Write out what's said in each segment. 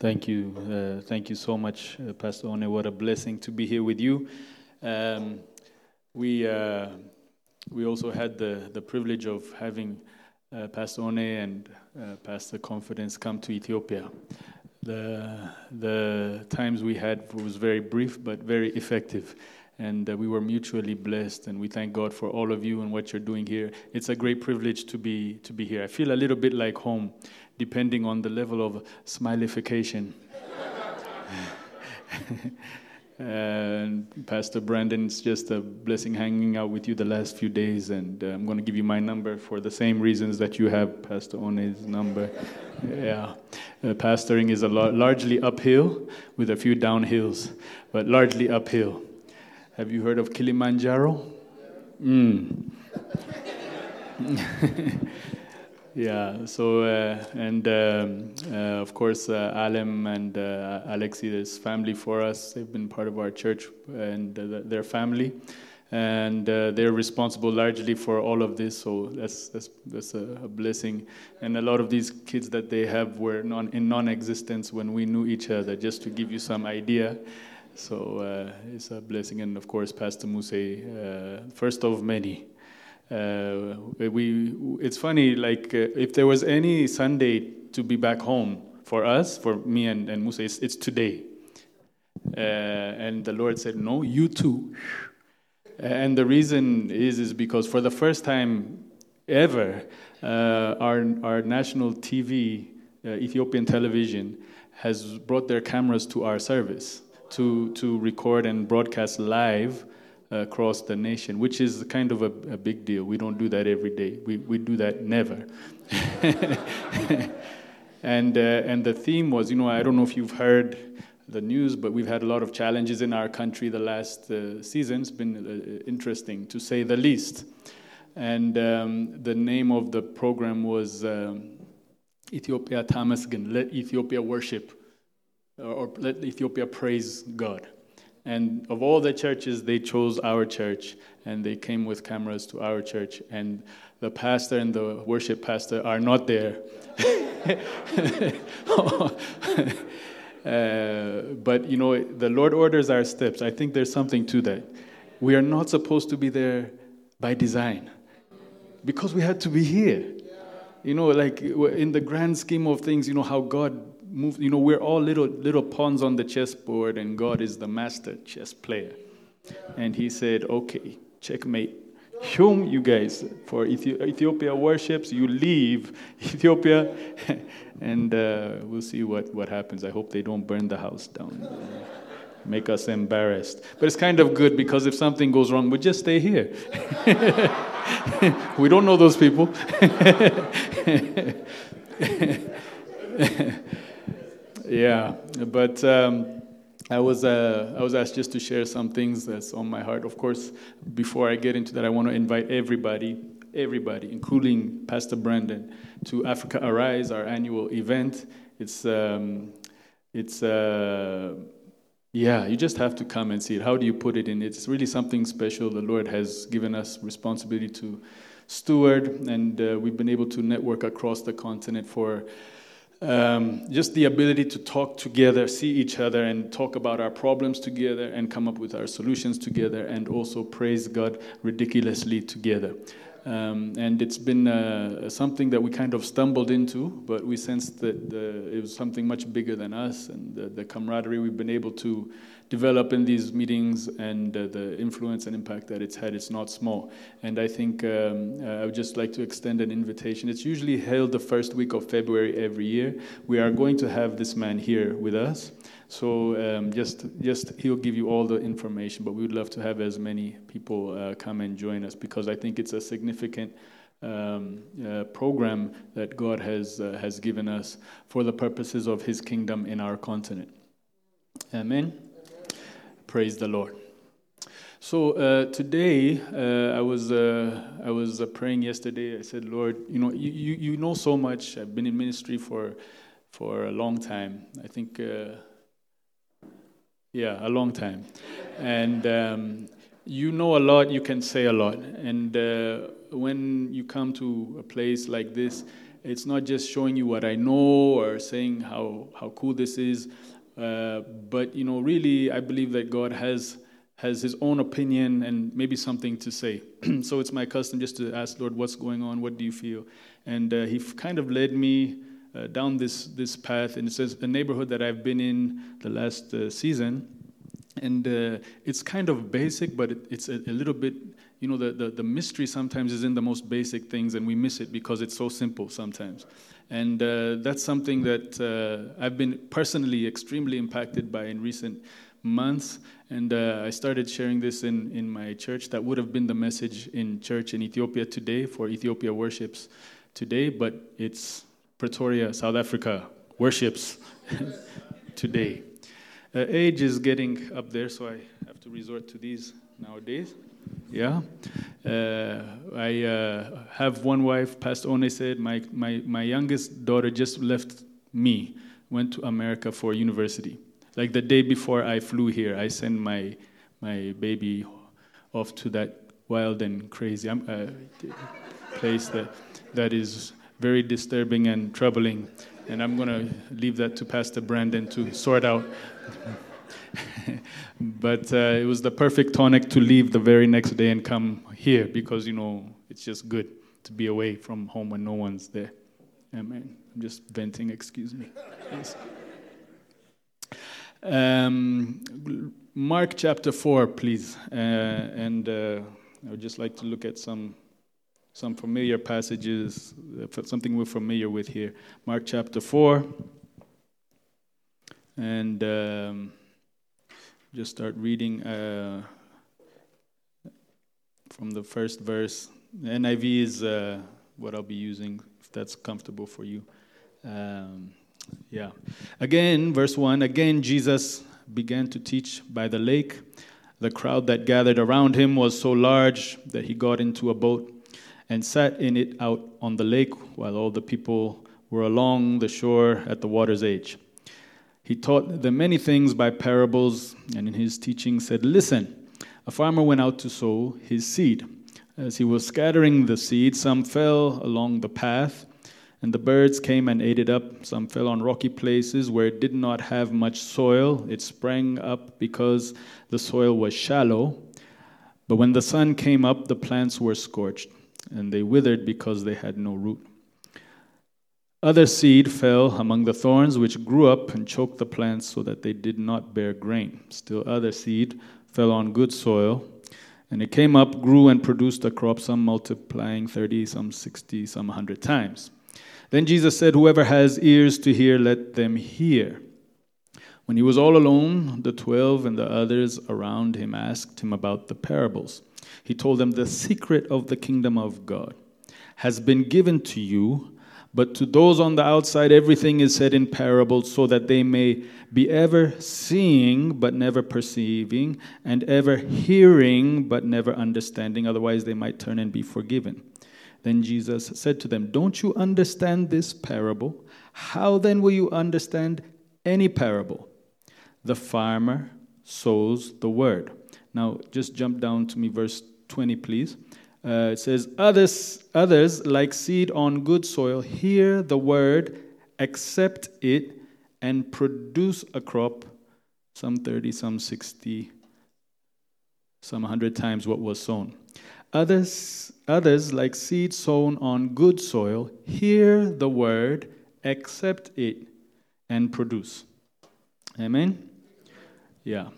Thank you. Uh, thank you so much, uh, Pastor One. What a blessing to be here with you. Um, we, uh, we also had the, the privilege of having uh, Pastor One and uh, Pastor Confidence come to Ethiopia. The, the times we had was very brief but very effective. And we were mutually blessed, and we thank God for all of you and what you're doing here. It's a great privilege to be to be here. I feel a little bit like home depending on the level of smilification. and Pastor Brandon, it's just a blessing hanging out with you the last few days. And uh, I'm going to give you my number for the same reasons that you have Pastor One's number. yeah. Uh, pastoring is a lo- largely uphill with a few downhills, but largely uphill. Have you heard of Kilimanjaro? Mm. Yeah, so, uh, and um, uh, of course, uh, Alem and uh, Alexi, this family for us, they've been part of our church and their family. And uh, they're responsible largely for all of this, so that's, that's, that's a, a, blessing. And a lot of these kids that they have were non, in non existence when we knew each other, just to give you some idea. So it's a blessing. And of course, Pastor Muse, first of many. Uh, we, it's funny, like, uh, if there was any Sunday to be back home for us, for me and, and Musa, it's, it's today. Uh, and the Lord said, No, you too. And the reason is, is because for the first time ever, uh, our, our national TV, uh, Ethiopian television, has brought their cameras to our service to, to record and broadcast live across the nation, which is kind of a, a, big deal. We don't do that every day. We, we do that never. and, uh, and the theme was, you know, I don't know if you've heard the news, but we've had a lot of challenges in our country the last uh, season. It's been uh, interesting, to say the least. And um, the name of the program was um, Ethiopia Tamasgen, Let Ethiopia Worship, or Let Ethiopia Praise God. And of all the churches, they chose our church and they came with cameras to our church. And the pastor and the worship pastor are not there. uh, but you know, the Lord orders our steps. I think there's something to that. We are not supposed to be there by design because we had to be here. You know, like in the grand scheme of things, you know, how God move. You know, we're all little little pawns on the chessboard, and God is the master chess player. And He said, "Okay, checkmate. Whom you guys for Ethiopia worships, you leave Ethiopia, and uh, we'll see what what happens. I hope they don't burn the house down." make us embarrassed. But it's kind of good because if something goes wrong, we just stay here. we don't know those people. Yeah, but um, I was uh, I was asked just to share some things that's on my heart. Of course, before I get into that, I want to invite everybody, everybody, including Pastor Brandon, to Africa Arise, our annual event. It's um, it's. Uh, yeah, you just have to come and see it. How do you put it in? It's really something special. The Lord has given us responsibility to steward, and uh, we've been able to network across the continent for um, just the ability to talk together, see each other, and talk about our problems together, and come up with our solutions together, and also praise God ridiculously together. Um, and it's been uh, something that we kind of stumbled into, but we sensed that the, it was something much bigger than us, and the, the camaraderie we've been able to develop in these meetings and uh, the influence and impact that it's had, it's not small. And I think um, uh, I would just like to extend an invitation. It's usually held the first week of February every year. We are going to have this man here with us. So um, just, just he'll give you all the information, but we would love to have as many people uh, come and join us because I think it's a significant um, uh, program that God has, uh, has given us for the purposes of His kingdom in our continent. Amen. Praise the Lord. So uh, today, uh, I was uh, I was uh, praying yesterday. I said, Lord, you know, you, you, you know so much. I've been in ministry for for a long time. I think, uh, yeah, a long time, and um, you know a lot. You can say a lot, and uh, when you come to a place like this, It's not just showing you what I know or saying how, how cool this is, uh, but you know, really, I believe that God has has his own opinion and maybe something to say. so it's my custom just to ask Lord, what's going on? What do you feel? And uh, he kind of led me uh, down this this path, and it says a neighborhood that I've been in the last uh, season, and uh, it's kind of basic, but it, it's a, a little bit you know, the, the, the, mystery sometimes is in the most basic things, and we miss it because it's so simple sometimes. And uh, that's something that uh, I've been personally extremely impacted by in recent months. And uh, I started sharing this in, in my church. That would have been the message in church in Ethiopia today for Ethiopia worships today, but it's Pretoria, South Africa worships today. Uh, age is getting up there, so I have to resort to these nowadays. Yeah. Uh, I uh, have one wife, Pastor One said, my, my, my youngest daughter just left me, went to America for university. Like the day before I flew here, I sent my, my baby off to that wild and crazy uh, place that, that is very disturbing and troubling. And I'm going to leave that to Pastor Brandon to sort out. but uh, it was the perfect tonic to leave the very next day and come here because, you know, it's just good to be away from home when no one's there. Amen. I'm just venting, excuse me. Yes. Um, Mark chapter 4, please. Uh, and uh, I would just like to look at some some familiar passages, uh, something we're familiar with here. Mark chapter 4. And um, just start reading uh, from the first verse. The NIV is uh, what I'll be using, if that's comfortable for you. Um, yeah. Again, verse 1 Again, Jesus began to teach by the lake. The crowd that gathered around him was so large that he got into a boat and sat in it out on the lake while all the people were along the shore at the water's edge. He taught them many things by parables, and in his teaching said, Listen, a farmer went out to sow his seed. As he was scattering the seed, some fell along the path, and the birds came and ate it up. Some fell on rocky places where it did not have much soil. It sprang up because the soil was shallow. But when the sun came up, the plants were scorched, and they withered because they had no root. Other seed fell among the thorns, which grew up and choked the plants so that they did not bear grain. Still, other seed fell on good soil, and it came up, grew, and produced a crop, some multiplying 30, some 60, some 100 times. Then Jesus said, Whoever has ears to hear, let them hear. When he was all alone, the twelve and the others around him asked him about the parables. He told them, The secret of the kingdom of God has been given to you but to those on the outside, everything is said in parables, so that they may be ever seeing but never perceiving, and ever hearing but never understanding. Otherwise, they might turn and be forgiven. Then Jesus said to them, Don't you understand this parable? How then will you understand any parable? The farmer sows the word. Now, just jump down to me, verse 20, please. Uh, it says, others, others, like seed on good soil, hear the word, accept it, and produce a crop, some 30, some 60, some 100 times what was sown. Others, others, like seed sown on good soil, hear the word, accept it, and produce. Amen? Yeah.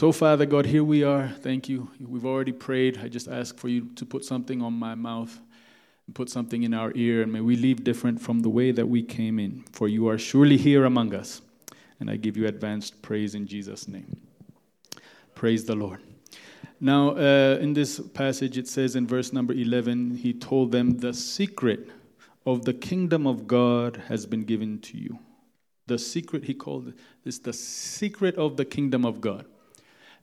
So, Father God, here we are. Thank you. We've already prayed. I just ask for you to put something on my mouth and put something in our ear, and may we leave different from the way that we came in. For you are surely here among us. And I give you advanced praise in Jesus' name. Praise the Lord. Now, uh, in this passage, it says in verse number 11, he told them, The secret of the kingdom of God has been given to you. The secret, he called this the secret of the kingdom of God.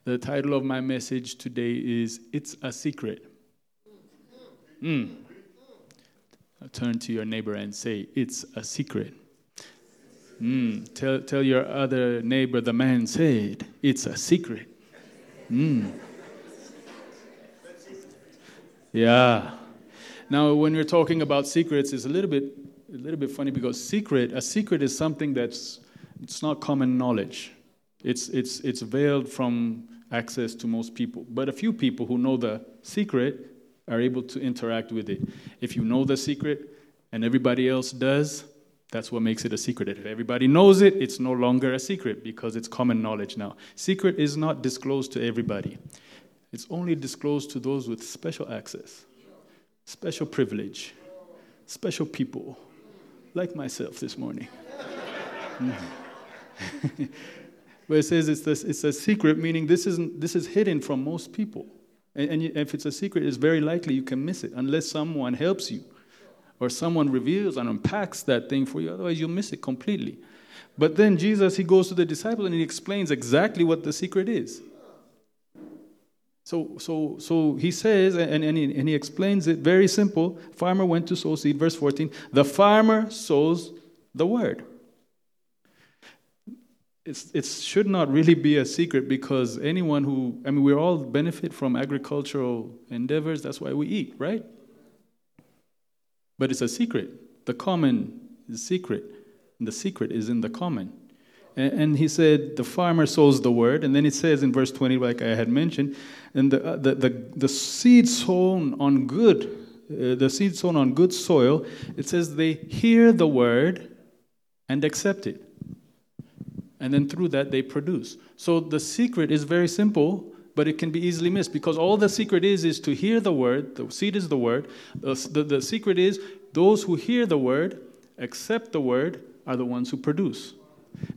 The title of my message today is It's a Secret. Mm. Turn to your neighbor and say, It's a secret. Mm. Tell, tell your other neighbor, the man said, It's a secret. Mm. Yeah. Now, when you're talking about secrets, it's a little bit, a little bit funny because secret, a secret is something that's it's not common knowledge. It's, it's, it's veiled from access to most people. But a few people who know the secret are able to interact with it. If you know the secret and everybody else does, that's what makes it a secret. If everybody knows it, it's no longer a secret because it's common knowledge now. Secret is not disclosed to everybody, it's only disclosed to those with special access, special privilege, special people, like myself this morning. Mm-hmm. but it says it's, this, it's a secret, meaning this, isn't, this is hidden from most people. And, and if it's a secret, it's very likely you can miss it unless someone helps you or someone reveals and unpacks that thing for you. Otherwise, you'll miss it completely. But then Jesus, he goes to the disciples and he explains exactly what the secret is. So, so, so he says, and, and, he, and he explains it very simple. Farmer went to sow seed, verse 14. The farmer sows the word it's, it should not really be a secret because anyone who, I mean, we all benefit from agricultural endeavors. That's why we eat, right? But it's a secret. The common is secret. The secret is in the common. And, and he said, the farmer sows the word. And then it says in verse 20, like I had mentioned, and the, uh, the, the, the seed sown on good, uh, the seed sown on good soil, it says they hear the word and accept it and then through that they produce. So the secret is very simple, but it can be easily missed because all the secret is is to hear the word. The seed is the word. The, the, the secret is those who hear the word, accept the word, are the ones who produce.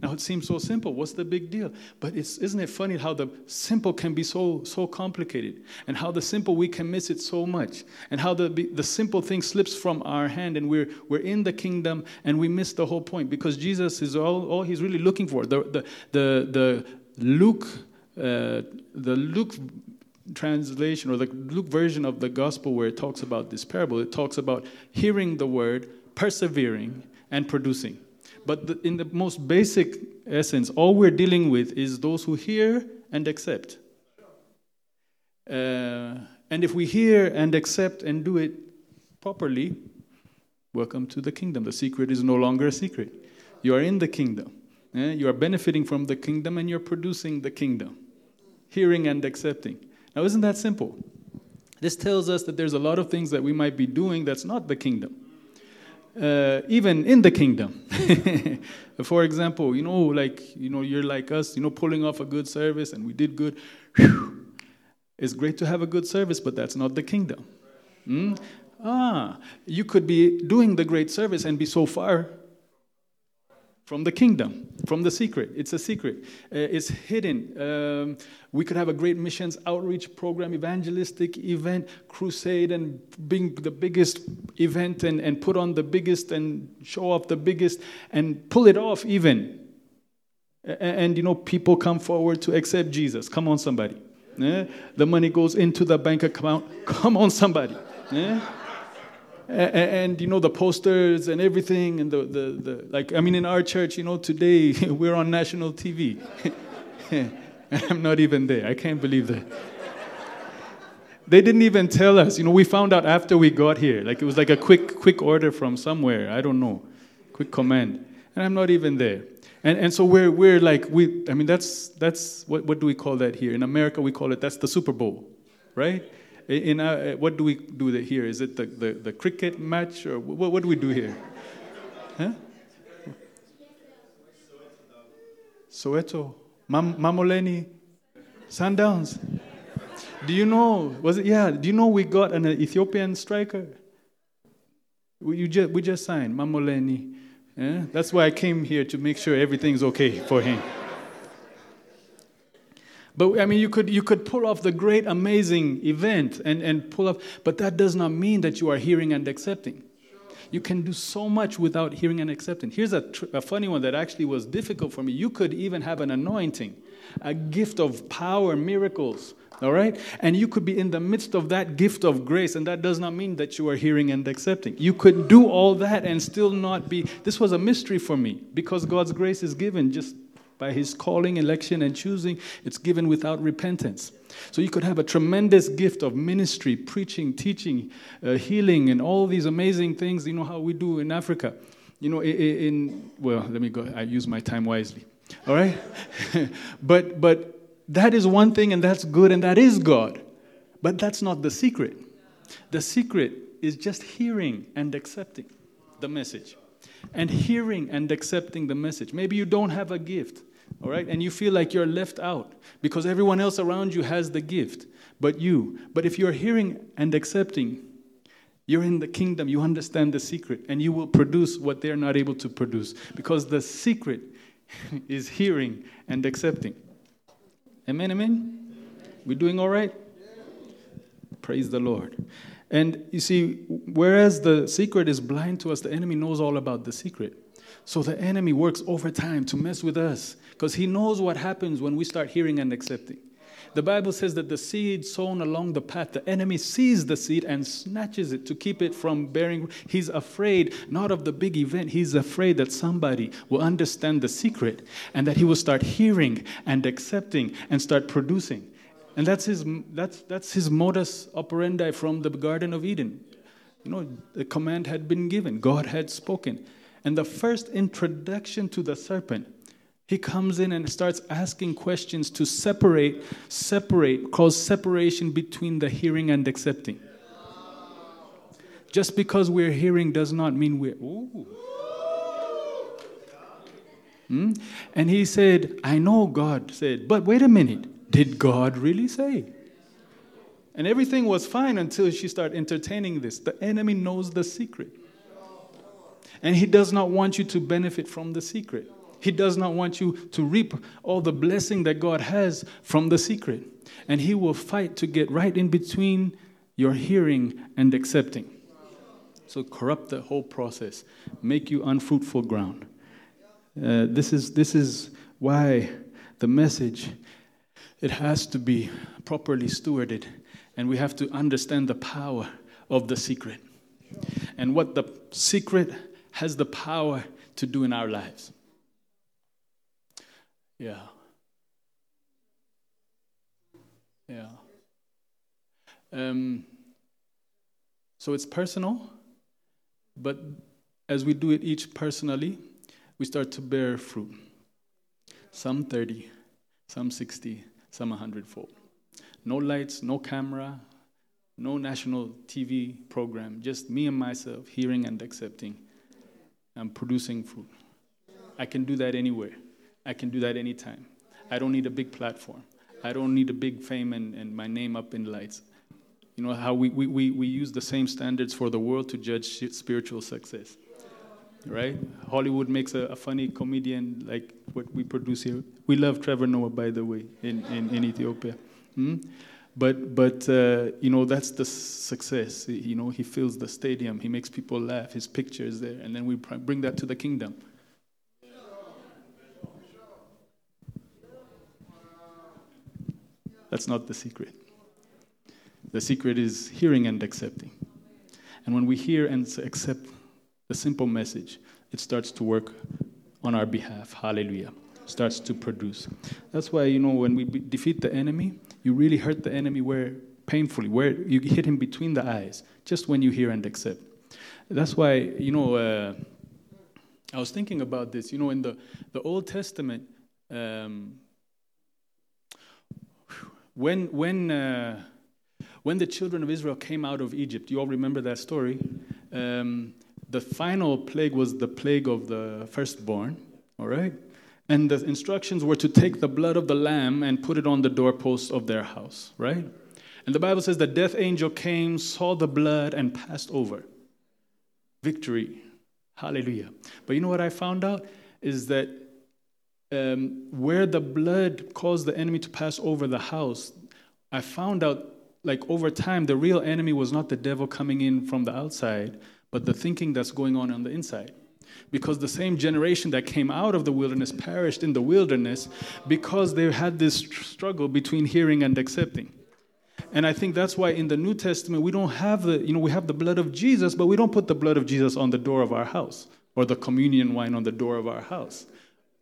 Now it seems so simple. What's the big deal? But isn't it funny how the simple can be so so complicated, and how the simple we can miss it so much, and how the the simple thing slips from our hand, and we're we're in the kingdom and we miss the whole point because Jesus is all all he's really looking for. The the the the Luke uh, the Luke translation or the Luke version of the gospel where it talks about this parable, it talks about hearing the word, persevering, and producing. But the, in the most basic essence, all we're dealing with is those who hear and accept. Uh, and if we hear and accept and do it properly, welcome to the kingdom. The secret is no longer a secret. You are in the kingdom. Eh? You are benefiting from the kingdom and you're producing the kingdom. Hearing and accepting. Now, isn't that simple? This tells us that there's a lot of things that we might be doing that's not the kingdom uh, even in the kingdom. For example, you know, like, you know, you're like us, you know, pulling off a good service and we did good. Whew. It's great to have a good service, but that's not the kingdom. Mm? Ah, you could be doing the great service and be so far from the kingdom, from the secret. It's a secret, uh, it's hidden. Um, we could have a great missions outreach program, evangelistic event, crusade, and being the biggest event and, and put on the biggest and show off the biggest and pull it off even. And, and you know, people come forward to accept Jesus. Come on, somebody. Yeah? The money goes into the bank account. Come on, somebody. Yeah? And, and, you know the posters and everything and the, the, the like i mean in our church you know today we're on national tv i'm not even there. I can't believe that. They didn't even tell us. You know we found out after we got here. Like it was like a quick quick order from somewhere. I don't know. Quick command. And i'm not even there. And, and so we're, we're like we i mean that's that's what, what do we call that here? In america we call it that's the super bowl right in, uh, what do we do here? Is it the, the, the cricket match or what, what do we do here? Huh? Soweto, Mam- Mamelodi, Sundowns. Do you know? Was it? Yeah. Do you know we got an Ethiopian striker? We, just, we just signed Mamelodi. That's why I came here to make sure everything's okay for him. But I mean, you could, you could pull off the great, amazing event and, and pull off, but that does not mean that you are hearing and accepting. You can do so much without hearing and accepting. Here's a, tr- a funny one that actually was difficult for me. You could even have an anointing, a gift of power, miracles, all right? And you could be in the midst of that gift of grace, and that does not mean that you are hearing and accepting. You could do all that and still not be. This was a mystery for me because God's grace is given just by his calling, election, and choosing, it's given without repentance. So you could have a tremendous gift of ministry, preaching, teaching, uh, healing, and all these amazing things, you know, how we do in Africa. You know, in, in well, let me go, I use my time wisely. All right? but, but that is one thing, and that's good, and that is God. But that's not the secret. The secret is just hearing and accepting the message. And hearing and accepting the message. Maybe you don't have a gift, all right? And you feel like you're left out because everyone else around you has the gift, but you. But if you're hearing and accepting, you're in the kingdom, you understand the secret, and you will produce what they're not able to produce because the secret is hearing and accepting. Amen, amen? We doing all right? Praise the Lord. And you see, whereas the secret is blind to us, the enemy knows all about the secret. So the enemy works overtime to mess with us because he knows what happens when we start hearing and accepting. The Bible says that the seed sown along the path, the enemy sees the seed and snatches it to keep it from bearing. He's afraid not of the big event, he's afraid that somebody will understand the secret and that he will start hearing and accepting and start producing. And that's his, that's, that's his modus operandi from the Garden of Eden. You know, the command had been given, God had spoken. And the first introduction to the serpent, he comes in and starts asking questions to separate, separate, cause separation between the hearing and accepting. Just because we're hearing does not mean we're. Ooh. Hmm? And he said, I know God said, but wait a minute. Did God really say? And everything was fine until she started entertaining this. The enemy knows the secret. And he does not want you to benefit from the secret. He does not want you to reap all the blessing that God has from the secret. And he will fight to get right in between your hearing and accepting. So corrupt the whole process, make you unfruitful ground. Uh, this, is, this is why the message it has to be properly stewarded, and we have to understand the power of the secret and what the secret has the power to do in our lives. Yeah. Yeah. Um, so it's personal, but as we do it each personally, we start to bear fruit. Some 30, some 60, some a hundredfold. No lights, no camera, no national TV program, just me and myself hearing and accepting and producing fruit. I can do that anywhere. I can do that anytime. I don't need a big platform. I don't need a big fame and, and my name up in lights. You know how we, we, we, we use the same standards for the world to judge spiritual success right? Hollywood makes a, a, funny comedian like what we produce here. We love Trevor Noah, by the way, in, in, in Ethiopia. Mm? But, but uh, you know, that's the success. You know, he fills the stadium, he makes people laugh, his picture is there, and then we bring that to the kingdom. That's not the secret. The secret is hearing and accepting. And when we hear and accept the simple message, it starts to work on our behalf. Hallelujah. Starts to produce. That's why, you know, when we defeat the enemy, you really hurt the enemy where painfully, where you hit him between the eyes, just when you hear and accept. That's why, you know, uh, I was thinking about this. You know, in the, the Old Testament, um, when, when, uh, when the children of Israel came out of Egypt, you all remember that story? Um, the final plague was the plague of the firstborn, all right? And the instructions were to take the blood of the lamb and put it on the doorpost of their house, right? And the Bible says the death angel came, saw the blood, and passed over. Victory. Hallelujah. But you know what I found out? Is that um, where the blood caused the enemy to pass over the house, I found out, like over time, the real enemy was not the devil coming in from the outside, but the thinking that's going on on the inside. Because the same generation that came out of the wilderness perished in the wilderness because they had this struggle between hearing and accepting. And I think that's why in the New Testament we don't have the, you know, we have the blood of Jesus, but we don't put the blood of Jesus on the door of our house or the communion wine on the door of our house.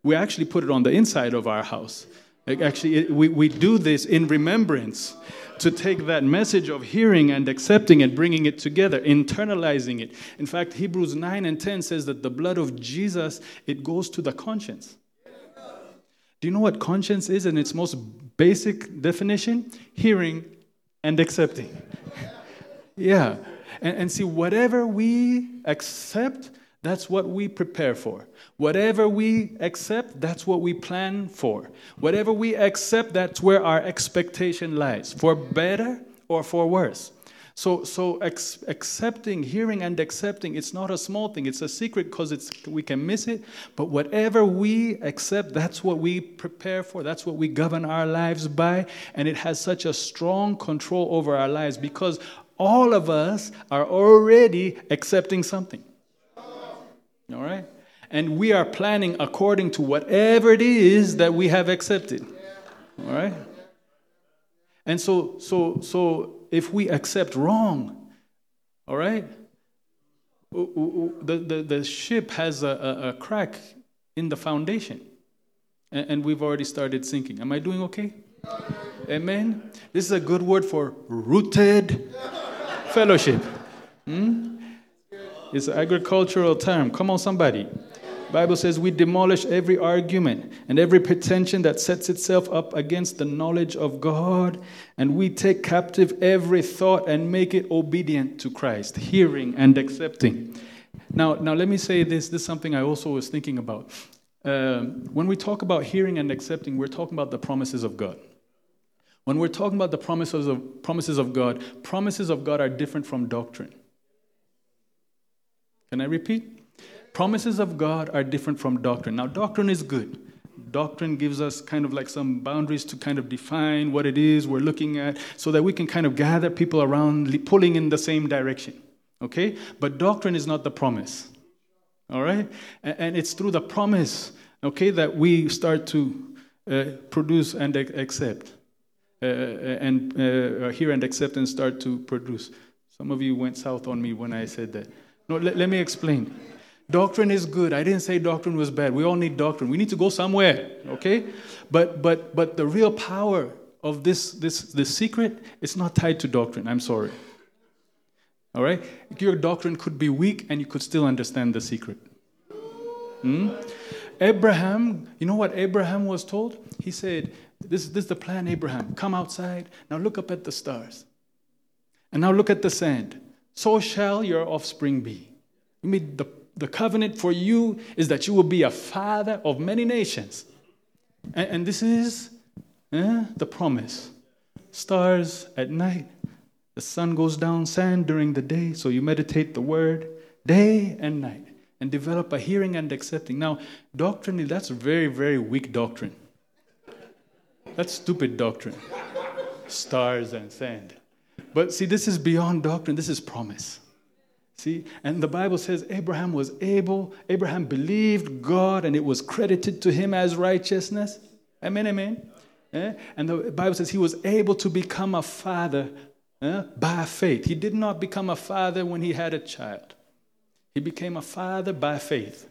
We actually put it on the inside of our house. Actually, we, we do this in remembrance to take that message of hearing and accepting and bringing it together, internalizing it. In fact, Hebrews 9 and 10 says that the blood of Jesus, it goes to the conscience. Do you know what conscience is in its most basic definition? Hearing and accepting. yeah. And, and see, whatever we accept, that's what we prepare for. Whatever we accept, that's what we plan for. Whatever we accept, that's where our expectation lies, for better or for worse. So, so ex- accepting, hearing and accepting, it's not a small thing. It's a secret because we can miss it. But whatever we accept, that's what we prepare for. That's what we govern our lives by, and it has such a strong control over our lives because all of us are already accepting something. All right? And we are planning according to whatever it is that we have accepted. All right? And so, so, so if we accept wrong, all right, the, the, the ship has a, a, crack in the foundation. And, and we've already started sinking. Am I doing okay? Amen. This is a good word for rooted fellowship. Hmm? It's an agricultural term. Come on, somebody. Bible says we demolish every argument and every pretension that sets itself up against the knowledge of God, and we take captive every thought and make it obedient to Christ, hearing and accepting. Now, now let me say this. This is something I also was thinking about. Uh, when we talk about hearing and accepting, we're talking about the promises of God. When we're talking about the promises of, promises of God, promises of God are different from doctrine. Can I repeat? Promises of God are different from doctrine. Now, doctrine is good. Doctrine gives us kind of like some boundaries to kind of define what it is we're looking at so that we can kind of gather people around pulling in the same direction. Okay? But doctrine is not the promise. All right? And it's through the promise, okay, that we start to uh, produce and accept. Uh, and uh, hear and accept and start to produce. Some of you went south on me when I said that. No, let, let me explain. Doctrine is good. I didn't say doctrine was bad. We all need doctrine. We need to go somewhere, okay? But but but the real power of this this this secret is not tied to doctrine. I'm sorry. All right? Your doctrine could be weak and you could still understand the secret. Hmm? Abraham, you know what Abraham was told? He said, this, this is the plan, Abraham. Come outside. Now look up at the stars. And now look at the sand. So shall your offspring be. I mean, the, the covenant for you is that you will be a father of many nations. And, and this is eh, the promise. Stars at night, the sun goes down, sand during the day, so you meditate the word day and night and develop a hearing and accepting. Now, doctrinally, that's very, very weak doctrine. That's stupid doctrine. Stars and sand. But see, this is beyond doctrine, this is promise. See, and the Bible says Abraham was able, Abraham believed God and it was credited to him as righteousness. Amen, amen. Eh? And the Bible says he was able to become a father eh, by faith. He did not become a father when he had a child, he became a father by faith.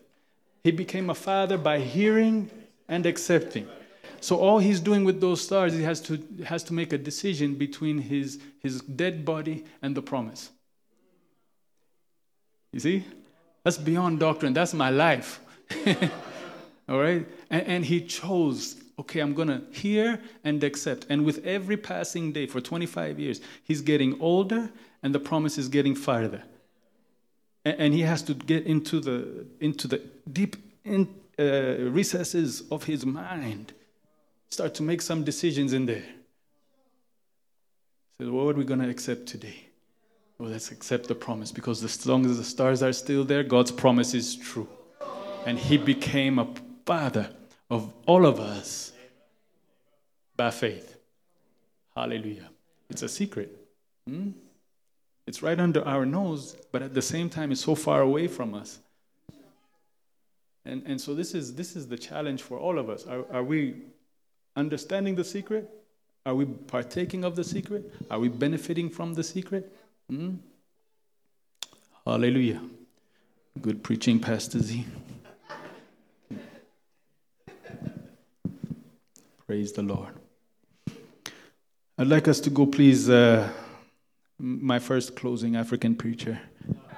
He became a father by hearing and accepting. So all he's doing with those stars, he has to, has to make a decision between his, his dead body and the promise. You see? That's beyond doctrine. That's my life. All right? And, and, he chose, okay, I'm going to hear and accept. And with every passing day for 25 years, he's getting older and the promise is getting farther. And, and he has to get into the, into the deep in, uh, recesses of his mind, start to make some decisions in there. So, what are we going to accept today? Well, let's accept the promise because as long as the stars are still there, God's promise is true. And He became a father of all of us by faith. Hallelujah. It's a secret. Hmm? It's right under our nose, but at the same time, it's so far away from us. And, and so, this is, this is the challenge for all of us. Are, are we understanding the secret? Are we partaking of the secret? Are we benefiting from the secret? Hmm? Hallelujah. Good preaching, Pastor Z. Praise the Lord. I'd like us to go, please, uh, my first closing African preacher,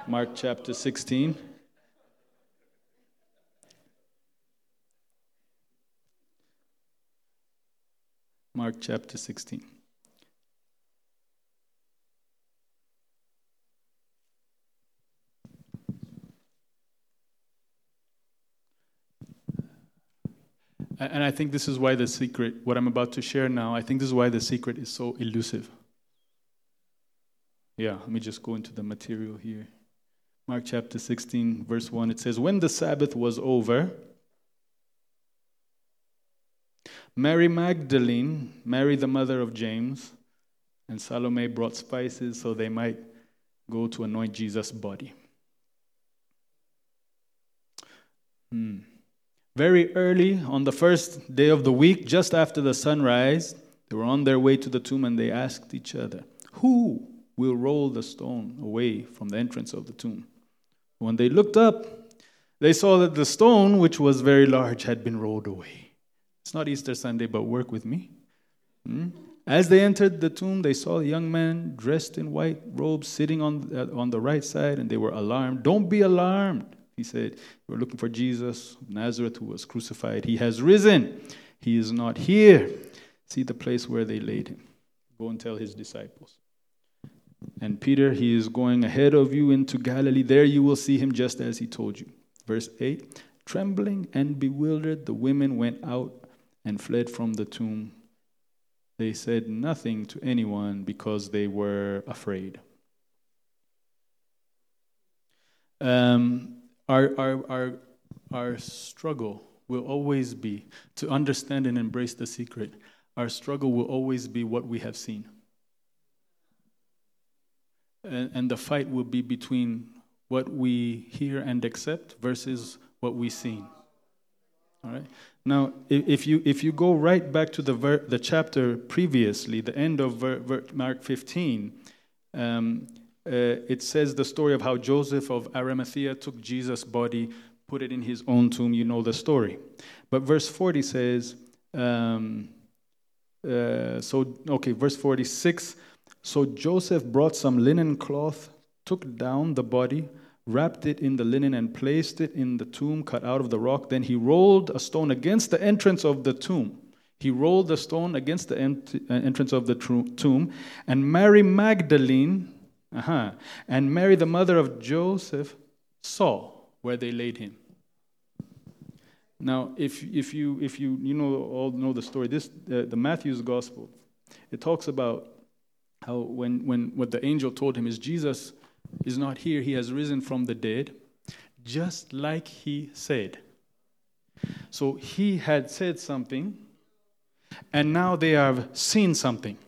Mark chapter 16. Mark chapter 16. And I think this is why the secret, what I'm about to share now, I think this is why the secret is so elusive. Yeah, let me just go into the material here. Mark chapter 16, verse 1, it says, When the Sabbath was over, Mary Magdalene, Mary the mother of James, and Salome brought spices so they might go to anoint Jesus' body. Hmm. Very early on the first day of the week, just after the sunrise, they were on their way to the tomb and they asked each other, Who will roll the stone away from the entrance of the tomb? When they looked up, they saw that the stone, which was very large, had been rolled away. It's not Easter Sunday, but work with me. Hmm? As they entered the tomb, they saw a young man dressed in white robes sitting on, uh, on the right side, and they were alarmed. Don't be alarmed. He said, We're looking for Jesus of Nazareth who was crucified. He has risen. He is not here. See the place where they laid him. Go and tell his disciples. And Peter, he is going ahead of you into Galilee. There you will see him just as he told you. Verse 8 Trembling and bewildered, the women went out and fled from the tomb. They said nothing to anyone because they were afraid. Um, our, our, our, our struggle will always be to understand and embrace the secret. Our struggle will always be what we have seen. And, and the fight will be between what we hear and accept versus what we see. All right. Now, if you if you go right back to the ver- the chapter previously, the end of ver- ver- Mark 15, um, uh, it says the story of how Joseph of Arimathea took Jesus' body, put it in his own tomb. You know the story. But verse 40 says, um, uh, so, okay, verse 46. So Joseph brought some linen cloth, took down the body, wrapped it in the linen, and placed it in the tomb cut out of the rock. Then he rolled a stone against the entrance of the tomb. He rolled the stone against the ent- uh, entrance of the tomb, and Mary Magdalene, uh-huh. And Mary, the mother of Joseph, saw where they laid him. Now, if, if you if you you know all know the story, this uh, the Matthew's gospel, it talks about how when when what the angel told him is Jesus is not here; he has risen from the dead, just like he said. So he had said something, and now they have seen something.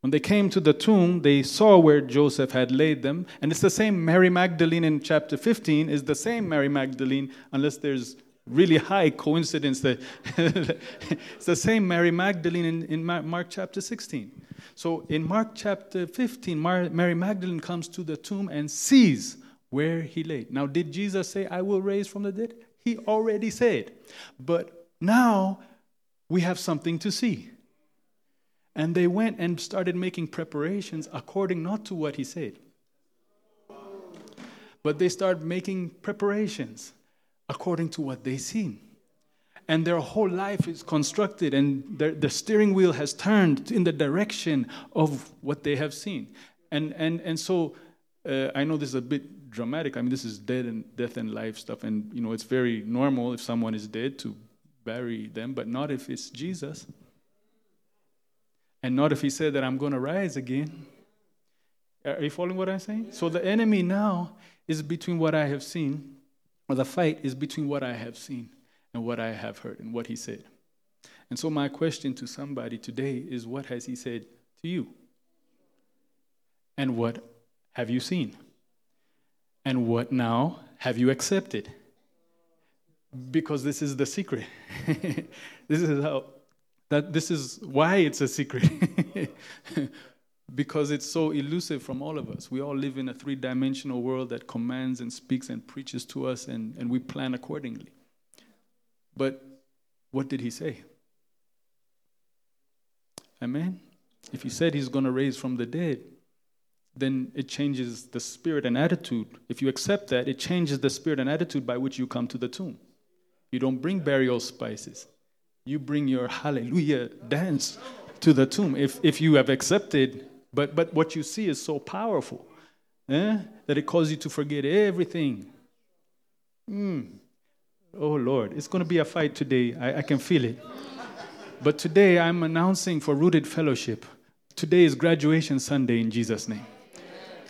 When they came to the tomb, they saw where Joseph had laid them. And it's the same Mary Magdalene in chapter 15 is the same Mary Magdalene, unless there's really high coincidence that it's the same Mary Magdalene in, in Mark chapter 16. So in Mark chapter 15, Mary Magdalene comes to the tomb and sees where he lay. Now, did Jesus say, I will raise from the dead? He already said. But now we have something to see. And they went and started making preparations according not to what he said, but they started making preparations according to what they seen. And their whole life is constructed, and their, the steering wheel has turned in the direction of what they have seen. And, and, and so uh, I know this is a bit dramatic. I mean, this is dead and death and life stuff, and you know it's very normal if someone is dead to bury them, but not if it's Jesus. And not if he said that I'm going to rise again. Are you following what I'm saying? So the enemy now is between what I have seen, or the fight is between what I have seen and what I have heard and what he said. And so my question to somebody today is what has he said to you? And what have you seen? And what now have you accepted? Because this is the secret. this is how that this is why it's a secret. because it's so elusive from all of us. We all live in a three dimensional world that commands and speaks and preaches to us, and, and we plan accordingly. But what did he say? Amen. If he said he's going to raise from the dead, then it changes the spirit and attitude. If you accept that, it changes the spirit and attitude by which you come to the tomb. You don't bring burial spices, you bring your hallelujah dance to the tomb if, if you have accepted. But, but what you see is so powerful eh, that it causes you to forget everything. Mm. Oh Lord, it's going to be a fight today. I, I can feel it. But today I'm announcing for Rooted Fellowship. Today is graduation Sunday in Jesus' name.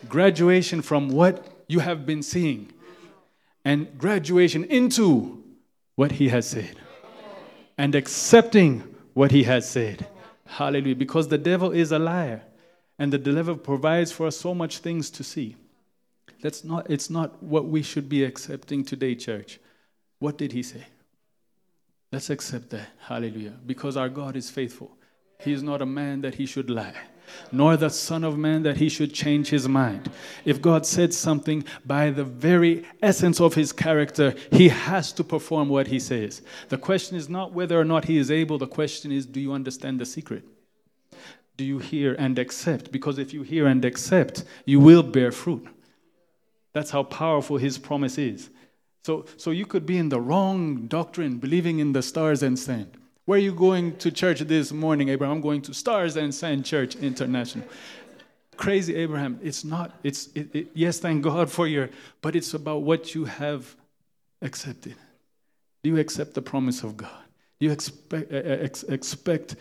Graduation from what you have been seeing, and graduation into what He has said, and accepting what He has said. Hallelujah. Because the devil is a liar, and the devil provides for us so much things to see. That's not, it's not what we should be accepting today, church. What did He say? Let's accept that. Hallelujah. Because our God is faithful. He is not a man that he should lie, nor the Son of Man that he should change his mind. If God said something by the very essence of his character, he has to perform what he says. The question is not whether or not he is able, the question is do you understand the secret? Do you hear and accept? Because if you hear and accept, you will bear fruit. That's how powerful his promise is. So, so you could be in the wrong doctrine, believing in the stars and sand. Where are you going to church this morning, Abraham? I'm going to Stars and Sand Church International. Crazy, Abraham. It's not, it's, it, it, yes, thank God for your, but it's about what you have accepted. Do you accept the promise of God? Do you expect, uh, uh ex- expect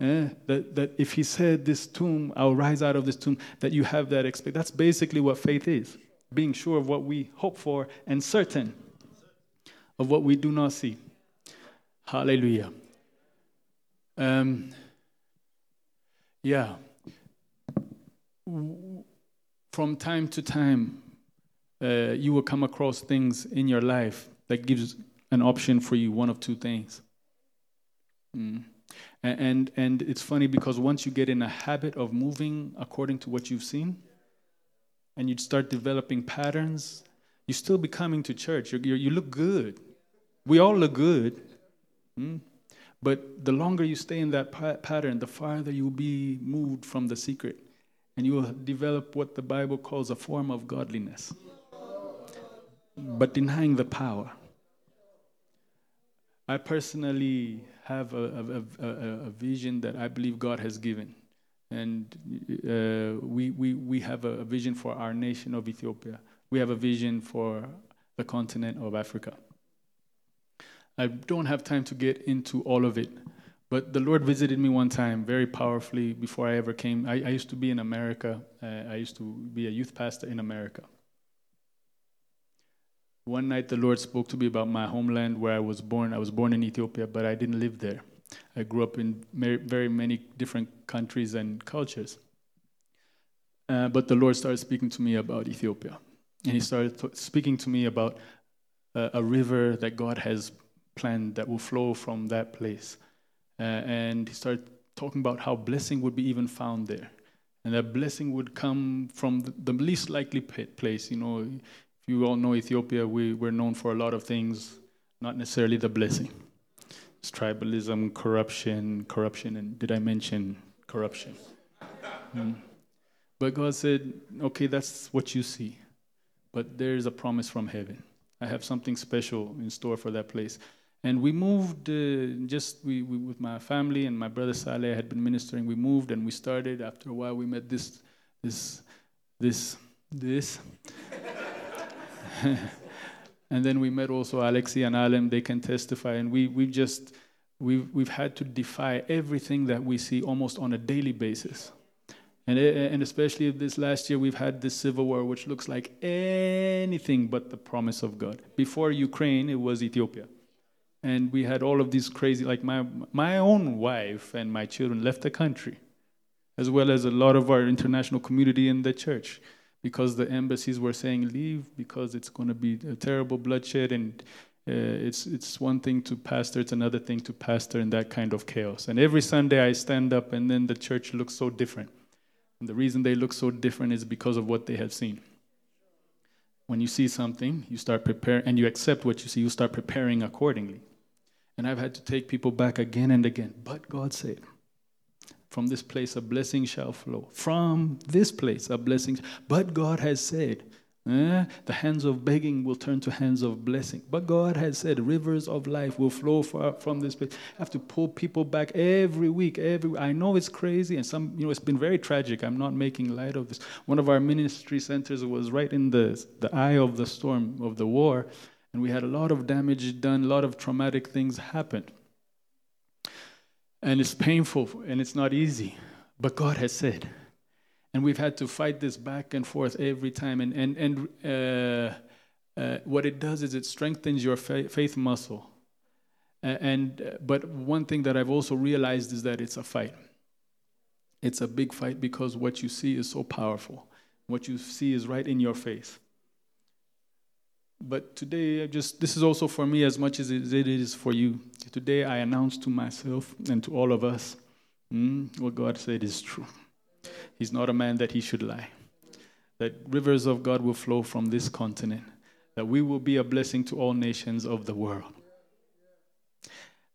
uh, that, that if He said, This tomb, I'll rise out of this tomb, that you have that expect? That's basically what faith is being sure of what we hope for and certain of what we do not see. Hallelujah. Um, yeah. From time to time, uh, you will come across things in your life that gives an option for you, one of two things. Mm. And, and, it's funny because once you get in a habit of moving according to what you've seen, and you start developing patterns, you still be coming to church. You're, you're, you look good. We all look good. Hmm? But the longer you stay in that pa- pattern, the farther you'll be moved from the secret. And you will develop what the Bible calls a form of godliness, but denying the power. I personally have a, a, a, a vision that I believe God has given. And uh, we, we, we have a vision for our nation of Ethiopia. We have a vision for the continent of Africa. I don't have time to get into all of it, but the Lord visited me one time very powerfully before I ever came. I, I used to be in America, uh, I used to be a youth pastor in America. One night, the Lord spoke to me about my homeland where I was born. I was born in Ethiopia, but I didn't live there. I grew up in very many different countries and cultures. Uh, but the Lord started speaking to me about Ethiopia. And He started t- speaking to me about uh, a river that God has planned that will flow from that place. Uh, and He started talking about how blessing would be even found there. And that blessing would come from the, the least likely place. You know, if you all know Ethiopia, we, we're known for a lot of things, not necessarily the blessing. It's tribalism, corruption, corruption, and did I mention corruption? Mm. But God said, okay, that's what you see. But there's a promise from heaven. I have something special in store for that place. And we moved uh, just we, we, with my family and my brother Saleh had been ministering. We moved and we started. After a while, we met this, this, this, this. And then we met also Alexi and Alem, they can testify. And we, we've just, we've, we've had to defy everything that we see almost on a daily basis. And, and especially this last year, we've had this civil war, which looks like anything but the promise of God. Before Ukraine, it was Ethiopia. And we had all of these crazy, like my, my own wife and my children left the country, as well as a lot of our international community in the church because the embassies were saying leave because it's going to be a terrible bloodshed and uh, it's it's one thing to pastor it's another thing to pastor in that kind of chaos. And every sunday i stand up and then the church looks so different. And the reason they look so different is because of what they have seen. When you see something you start preparing and you accept what you see you start preparing accordingly. And i've had to take people back again and again. But god said From this place, a blessing shall flow. From this place, a blessing. But God has said, eh, the hands of begging will turn to hands of blessing. But God has said, rivers of life will flow from this place. I have to pull people back every week. Every I know it's crazy, and some, you know, it's been very tragic. I'm not making light of this. One of our ministry centers was right in the the eye of the storm of the war, and we had a lot of damage done. A lot of traumatic things happened. And it's painful and it's not easy. But God has said. And we've had to fight this back and forth every time. And, and, and uh, uh, what it does is it strengthens your faith muscle. And, uh, but one thing that I've also realized is that it's a fight. It's a big fight because what you see is so powerful. What you see is right in your face. But today, I just this is also for me as much as it is for you. Today, I announce to myself and to all of us mm, what God said is true. He's not a man that he should lie. That rivers of God will flow from this continent. That we will be a blessing to all nations of the world.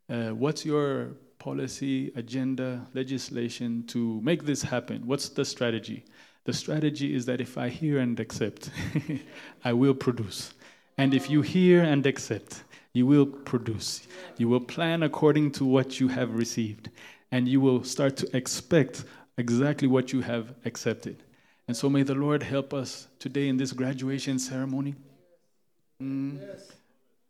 Uh, what's your policy, agenda, legislation to make this happen? What's the strategy? The strategy is that if I hear and accept, I will produce. And if you hear and accept, you will produce. You will plan according to what you have received. And you will start to expect exactly what you have accepted. And so may the Lord help us today in this graduation ceremony. Mm.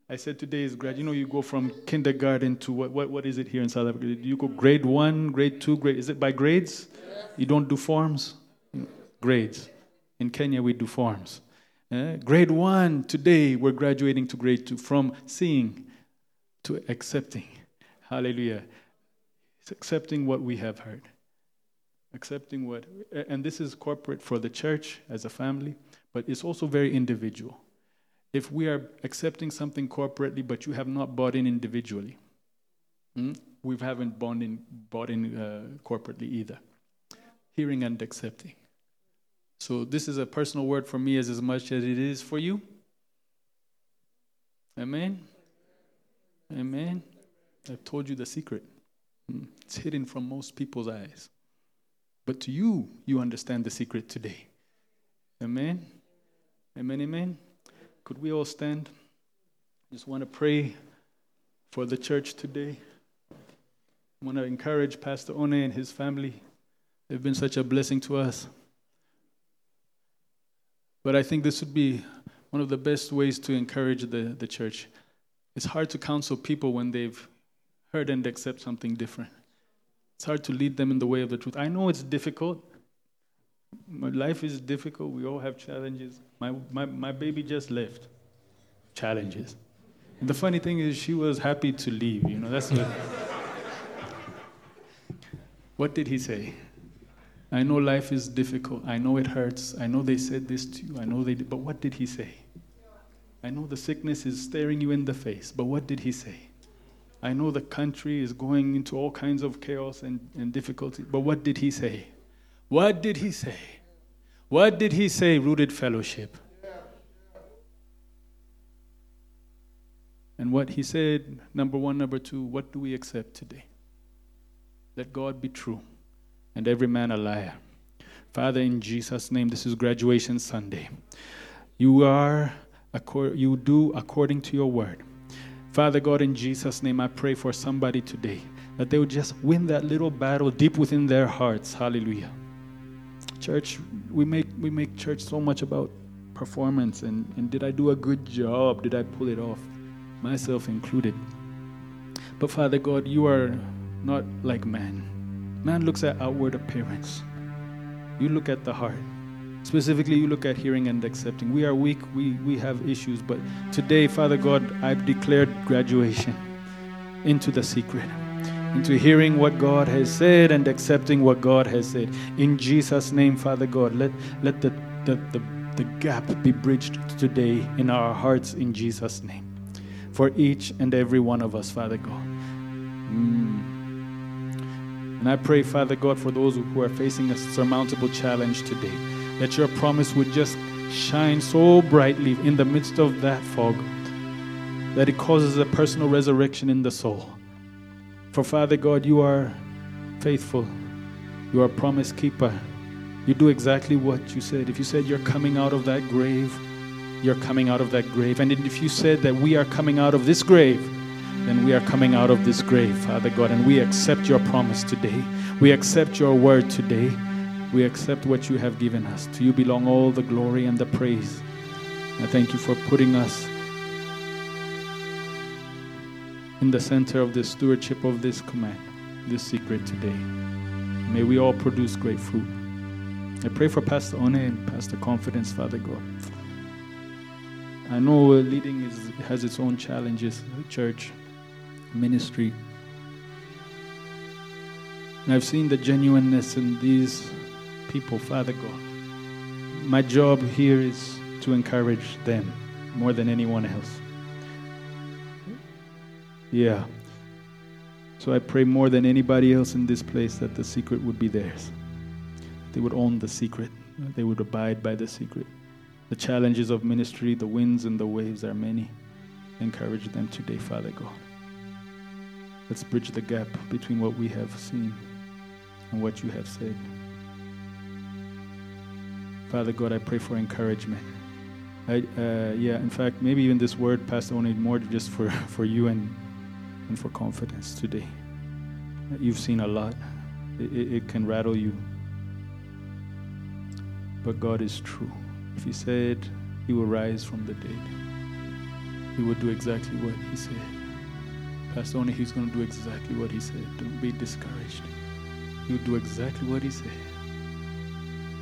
I said today is grad. You know, you go from kindergarten to what, what, what is it here in South Africa? Do you go grade one, grade two, grade. Is it by grades? You don't do forms? Grades. In Kenya, we do forms. Uh, grade one, today we're graduating to grade two from seeing to accepting. Hallelujah. It's accepting what we have heard. Accepting what, and this is corporate for the church as a family, but it's also very individual. If we are accepting something corporately, but you have not bought in individually, hmm, we haven't bought in, bought in uh, corporately either. Hearing and accepting. So this is a personal word for me as, as much as it is for you. Amen. Amen. I've told you the secret. Hmm. It's hidden from most people's eyes. But to you, you understand the secret today. Amen. Amen. Amen. Could we all stand? Just want to pray for the church today. I want to encourage Pastor One and his family. They've been such a blessing to us. But I think this would be one of the best ways to encourage the, the church. It's hard to counsel people when they've heard and accept something different. It's hard to lead them in the way of the truth. I know it's difficult. My life is difficult. We all have challenges. My, my, my baby just left. Challenges. And the funny thing is, she was happy to leave. You know, that's what. what did he say? I know life is difficult. I know it hurts. I know they said this to you. I know they did. But what did he say? I know the sickness is staring you in the face. But what did he say? I know the country is going into all kinds of chaos and, and difficulty. But what did he say? What did he say? What did he say, rooted fellowship? And what he said, number one, number two, what do we accept today? Let God be true and every man a liar. Father, in Jesus' name, this is graduation Sunday. You are, you do according to your word. Father God, in Jesus' name, I pray for somebody today that they would just win that little battle deep within their hearts. Hallelujah. Church, we make we make church so much about performance and, and did I do a good job? Did I pull it off? Myself included. But Father God, you are not like man. Man looks at outward appearance. You look at the heart. Specifically, you look at hearing and accepting. We are weak, we, we have issues, but today, Father God, I've declared graduation into the secret, into hearing what God has said and accepting what God has said. In Jesus' name, Father God, let, let the, the, the, the gap be bridged today in our hearts in Jesus' name. For each and every one of us, Father God. Mm. And I pray, Father God, for those who are facing a surmountable challenge today, that your promise would just shine so brightly in the midst of that fog that it causes a personal resurrection in the soul. For Father God, you are faithful You are a promise keeper. You do exactly what you said. If you said you're coming out of that grave, you're coming out of that grave. And if you said that we are coming out of this grave, then we are coming out of this grave, Father God, and we accept your promise today. We accept your word today. We accept what you have given us. To you belong all the glory and the praise. I thank you for putting us in the center of the stewardship of this command, this secret today. May we all produce great fruit. I pray for Pastor One and Pastor Confidence, Father God. I know leading is, has its own challenges, church, ministry. And I've seen the genuineness in these people, Father God. My job here is to encourage them more than anyone else. Yeah. So I pray more than anybody else in this place that the secret would be theirs. They would own the secret, they would abide by the secret. The challenges of ministry, the winds and the waves are many. Encourage them today, Father God. Let's bridge the gap between what we have seen and what you have said. Father God, I pray for encouragement. I, uh, yeah, in fact, maybe even this word, Pastor, only more just for, for you and, and for confidence today. You've seen a lot, it, it can rattle you. But God is true. If He said He will rise from the dead, He will do exactly what He said. Pastor Only, He's going to do exactly what He said. Don't be discouraged. He'll do exactly what He said.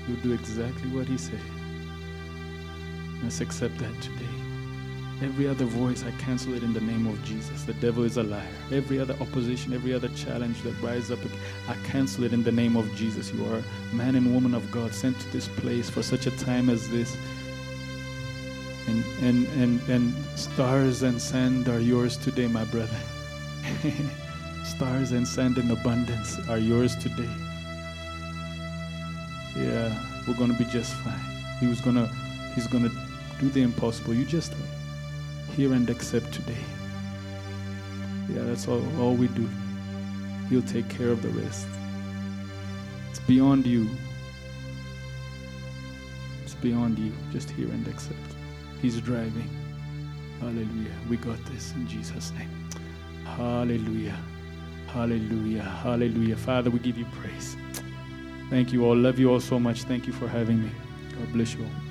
He'll do exactly what He said. Let's accept that today. Every other voice, I cancel it in the name of Jesus. The devil is a liar. Every other opposition, every other challenge that rises up, I cancel it in the name of Jesus. You are man and woman of God sent to this place for such a time as this. And, and, and, and stars and sand are yours today, my brother. stars and sand in abundance are yours today. Yeah, we're to be just fine. He was to, he's to do the impossible. You just hear and accept today. Yeah, that's all, all we do. He'll take care of the rest. It's beyond you. It's beyond you. Just hear and accept. He's driving. Hallelujah. We got this in Jesus' name. Hallelujah. Hallelujah. Hallelujah. Father, we give you praise. Thank you all. Love you all so much. Thank you for having me. God bless you all.